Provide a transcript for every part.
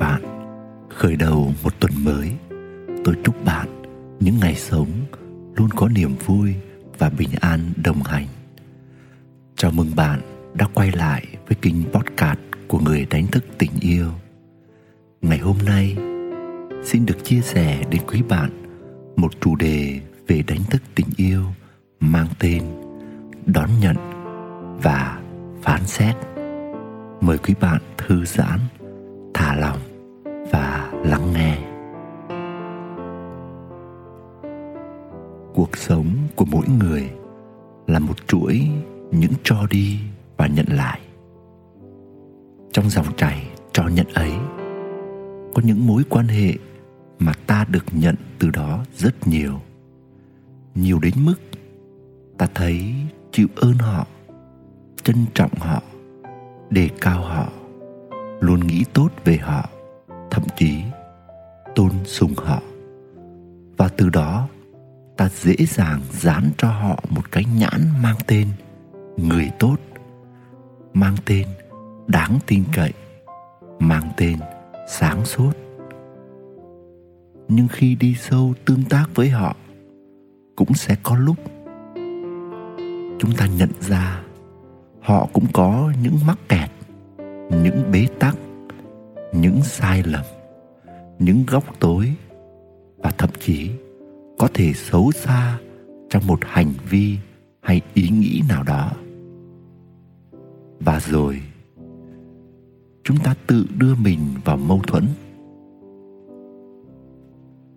bạn khởi đầu một tuần mới. Tôi chúc bạn những ngày sống luôn có niềm vui và bình an đồng hành. Chào mừng bạn đã quay lại với kênh podcast của người đánh thức tình yêu. Ngày hôm nay, xin được chia sẻ đến quý bạn một chủ đề về đánh thức tình yêu mang tên đón nhận và phán xét. Mời quý bạn thư giãn lắng nghe. Cuộc sống của mỗi người là một chuỗi những cho đi và nhận lại. Trong dòng chảy cho nhận ấy, có những mối quan hệ mà ta được nhận từ đó rất nhiều. Nhiều đến mức ta thấy chịu ơn họ, trân trọng họ, đề cao họ, luôn nghĩ tốt về họ, thậm chí tôn sùng họ. Và từ đó, ta dễ dàng dán cho họ một cái nhãn mang tên người tốt, mang tên đáng tin cậy, mang tên sáng suốt. Nhưng khi đi sâu tương tác với họ, cũng sẽ có lúc chúng ta nhận ra họ cũng có những mắc kẹt, những bế tắc, những sai lầm những góc tối và thậm chí có thể xấu xa trong một hành vi hay ý nghĩ nào đó. Và rồi, chúng ta tự đưa mình vào mâu thuẫn.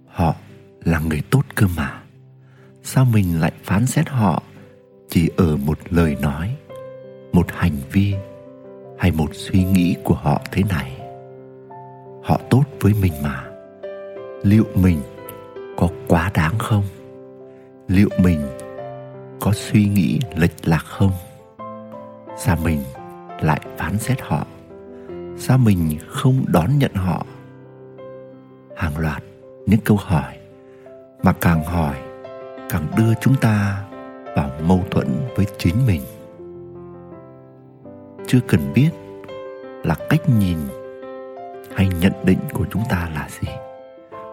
Họ là người tốt cơ mà. Sao mình lại phán xét họ chỉ ở một lời nói, một hành vi hay một suy nghĩ của họ thế này? Họ tốt với mình mà. Liệu mình có quá đáng không? Liệu mình có suy nghĩ lệch lạc không? Sao mình lại phán xét họ? Sao mình không đón nhận họ? Hàng loạt những câu hỏi mà càng hỏi, càng đưa chúng ta vào mâu thuẫn với chính mình. Chưa cần biết là cách nhìn hay nhận định của chúng ta là gì?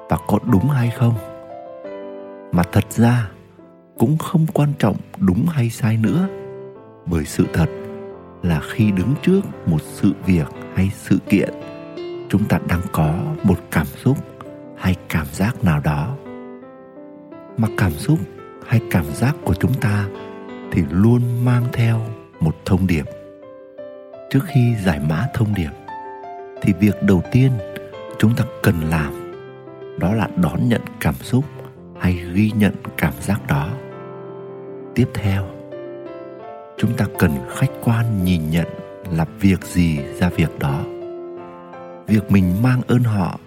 Và có đúng hay không? Mà thật ra, cũng không quan trọng đúng hay sai nữa. Bởi sự thật là khi đứng trước một sự việc hay sự kiện, chúng ta đang có một cảm xúc hay cảm giác nào đó. Mà cảm xúc hay cảm giác của chúng ta thì luôn mang theo một thông điệp. Trước khi giải mã thông điệp thì việc đầu tiên chúng ta cần làm đó là đón nhận cảm xúc hay ghi nhận cảm giác đó. Tiếp theo, chúng ta cần khách quan nhìn nhận là việc gì ra việc đó. Việc mình mang ơn họ,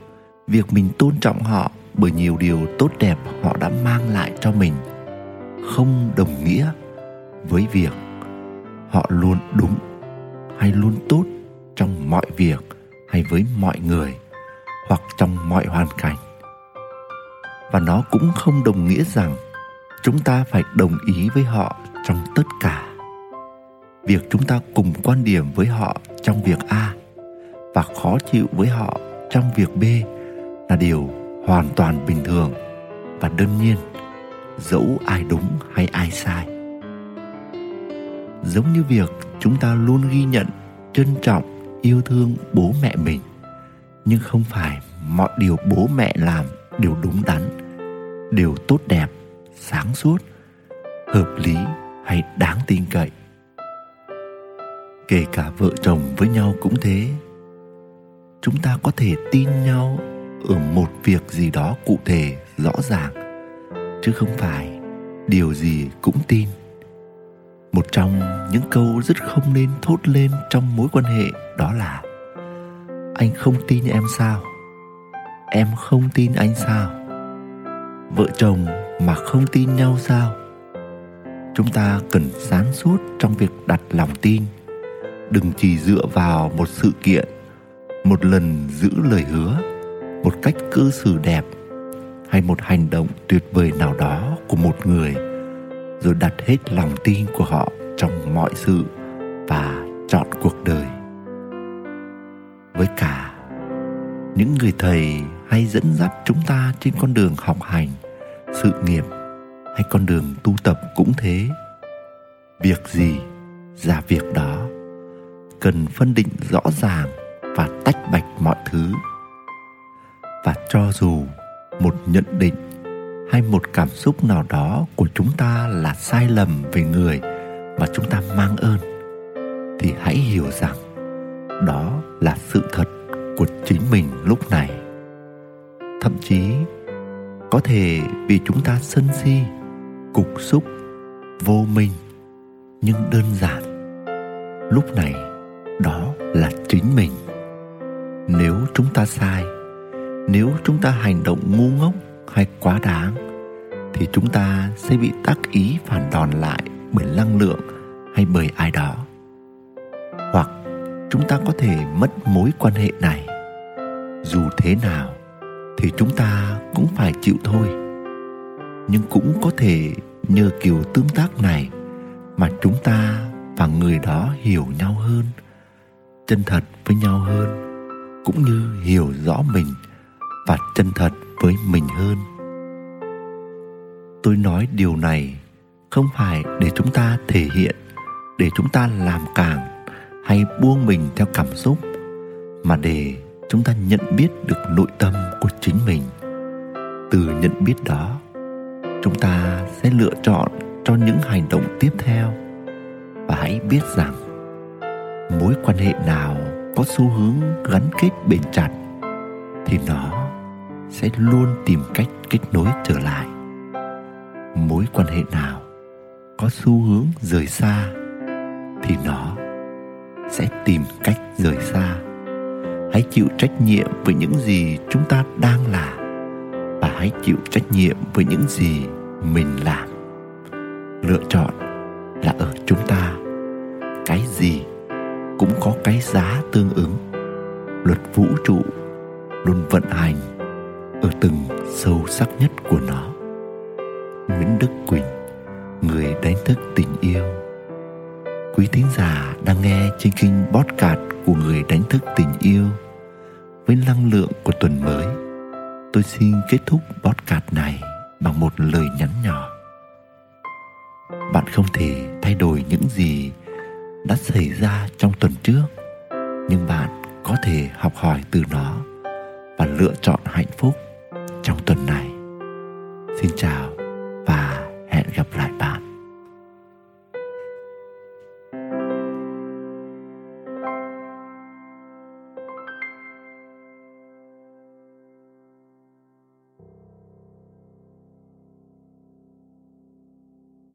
việc mình tôn trọng họ bởi nhiều điều tốt đẹp họ đã mang lại cho mình không đồng nghĩa với việc họ luôn đúng hay luôn tốt trong mọi việc hay với mọi người, hoặc trong mọi hoàn cảnh. Và nó cũng không đồng nghĩa rằng chúng ta phải đồng ý với họ trong tất cả. Việc chúng ta cùng quan điểm với họ trong việc a và khó chịu với họ trong việc b là điều hoàn toàn bình thường và đơn nhiên, dẫu ai đúng hay ai sai. Giống như việc chúng ta luôn ghi nhận, trân trọng yêu thương bố mẹ mình. Nhưng không phải mọi điều bố mẹ làm đều đúng đắn, đều tốt đẹp, sáng suốt, hợp lý hay đáng tin cậy. Kể cả vợ chồng với nhau cũng thế. Chúng ta có thể tin nhau ở một việc gì đó cụ thể, rõ ràng, chứ không phải điều gì cũng tin một trong những câu rất không nên thốt lên trong mối quan hệ đó là, anh không tin em sao? Em không tin anh sao? Vợ chồng mà không tin nhau sao? Chúng ta cần sáng suốt trong việc đặt lòng tin. Đừng chỉ dựa vào một sự kiện, một lần giữ lời hứa, một cách cư xử đẹp, hay một hành động tuyệt vời nào đó của một người rồi đặt hết lòng tin của họ trong mọi sự và chọn cuộc đời. Với cả, những người thầy hay dẫn dắt chúng ta trên con đường học hành, sự nghiệp hay con đường tu tập cũng thế. Việc gì ra việc đó cần phân định rõ ràng và tách bạch mọi thứ. Và cho dù một nhận định hay một cảm xúc nào đó của chúng ta là sai lầm về người mà chúng ta mang ơn, thì hãy hiểu rằng đó là sự thật của chính mình lúc này. Thậm chí, có thể vì chúng ta sân si, cục xúc, vô minh, nhưng đơn giản, lúc này đó là chính mình. Nếu chúng ta sai, nếu chúng ta hành động ngu ngốc hay quá đáng, thì chúng ta sẽ bị tác ý phản đòn lại bởi năng lượng hay bởi ai đó. Hoặc chúng ta có thể mất mối quan hệ này. Dù thế nào thì chúng ta cũng phải chịu thôi. Nhưng cũng có thể nhờ kiểu tương tác này mà chúng ta và người đó hiểu nhau hơn, chân thật với nhau hơn, cũng như hiểu rõ mình và chân thật với mình hơn. Tôi nói điều này không phải để chúng ta thể hiện, để chúng ta làm càng hay buông mình theo cảm xúc, mà để chúng ta nhận biết được nội tâm của chính mình. Từ nhận biết đó, chúng ta sẽ lựa chọn cho những hành động tiếp theo. Và hãy biết rằng, mối quan hệ nào có xu hướng gắn kết bền chặt thì nó sẽ luôn tìm cách kết nối trở lại. Mối quan hệ nào có xu hướng rời xa thì nó sẽ tìm cách rời xa. Hãy chịu trách nhiệm với những gì chúng ta đang là và hãy chịu trách nhiệm với những gì mình làm. Lựa chọn là ở chúng ta. Cái gì cũng có cái giá tương ứng. Luật vũ trụ luôn vận hành ở từng sâu sắc nhất của nó. Nguyễn đức quỳnh, người đánh thức tình yêu. Quý thính giả đang nghe trên kênh podcast của người đánh thức tình yêu với năng lượng của tuần mới. Tôi xin kết thúc podcast này bằng một lời nhắn nhỏ. Bạn không thể thay đổi những gì đã xảy ra trong tuần trước, nhưng bạn có thể học hỏi từ nó và lựa chọn hạnh phúc trong tuần này. Xin chào và hẹn gặp lại bạn.